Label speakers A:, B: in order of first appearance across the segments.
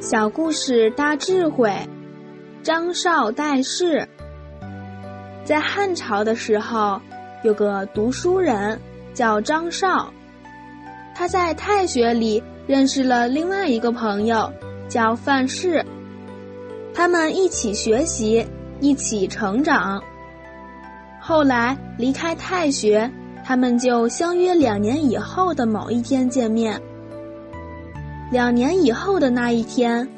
A: 小故事大智慧，张绍代氏。在汉朝的时候，有个读书人叫张绍，他在太学里认识了另外一个朋友，叫范氏。他们一起学习，一起成长。后来离开太学，他们就相约两年以后的某一天见面。两年以后的那一天，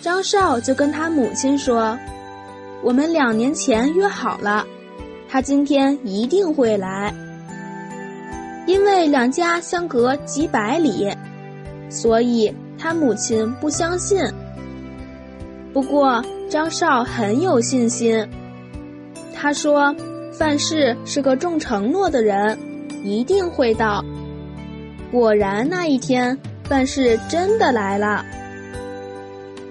A: 张少就跟他母亲说：“我们两年前约好了，他今天一定会来。因为两家相隔几百里，所以他母亲不相信。不过张少很有信心，他说：‘范氏是个重承诺的人，一定会到。’果然那一天。”范氏真的来了。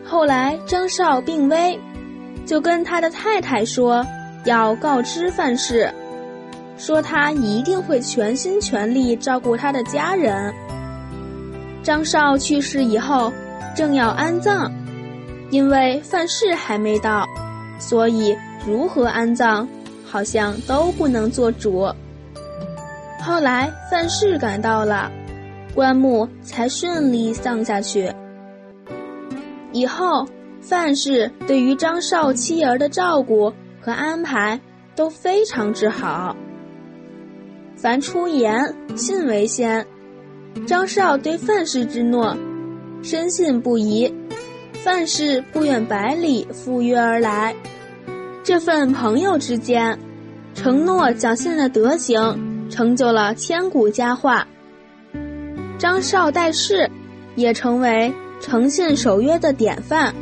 A: 后来张少病危，就跟他的太太说要告知范氏，说他一定会全心全力照顾他的家人。张少去世以后，正要安葬，因为范氏还没到，所以如何安葬，好像都不能做主。后来范氏赶到了。棺木才顺利丧下去。以后，范氏对于张少妻儿的照顾和安排都非常之好。凡出言，信为先。张少对范氏之诺，深信不疑。范氏不远百里赴约而来，这份朋友之间，承诺讲信的德行，成就了千古佳话。张少代世，也成为诚信守约的典范。